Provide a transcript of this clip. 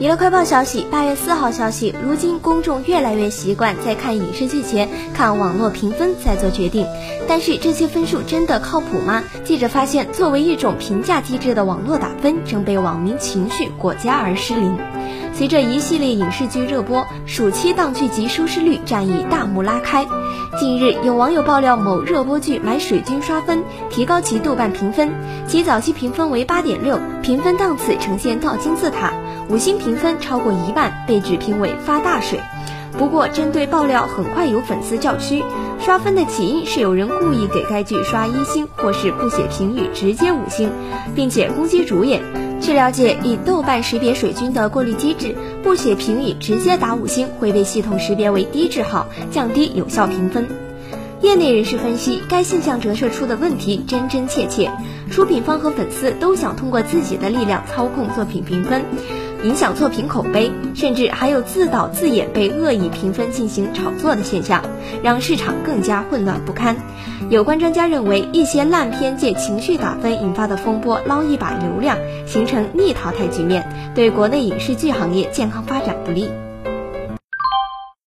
娱乐快报消息，八月四号消息，如今公众越来越习惯在看影视剧前看网络评分再做决定，但是这些分数真的靠谱吗？记者发现，作为一种评价机制的网络打分正被网民情绪裹挟而失灵。随着一系列影视剧热播，暑期档剧集收视率战役大幕拉开。近日，有网友爆料某热播剧买水军刷分，提高其豆瓣评分，其早期评分为八点六，评分档次呈现倒金字塔，五星评分超过一万，被指评为发大水。不过，针对爆料，很快有粉丝叫屈，刷分的起因是有人故意给该剧刷一星，或是不写评语直接五星，并且攻击主演。据了解，以豆瓣识别水军的过滤机制，不写评语直接打五星会被系统识别为低质号，降低有效评分。业内人士分析，该现象折射出的问题真真切切，出品方和粉丝都想通过自己的力量操控作品评分。影响作品口碑，甚至还有自导自演被恶意评分进行炒作的现象，让市场更加混乱不堪。有关专家认为，一些烂片借情绪打分引发的风波捞一把流量，形成逆淘汰局面，对国内影视剧行业健康发展不利。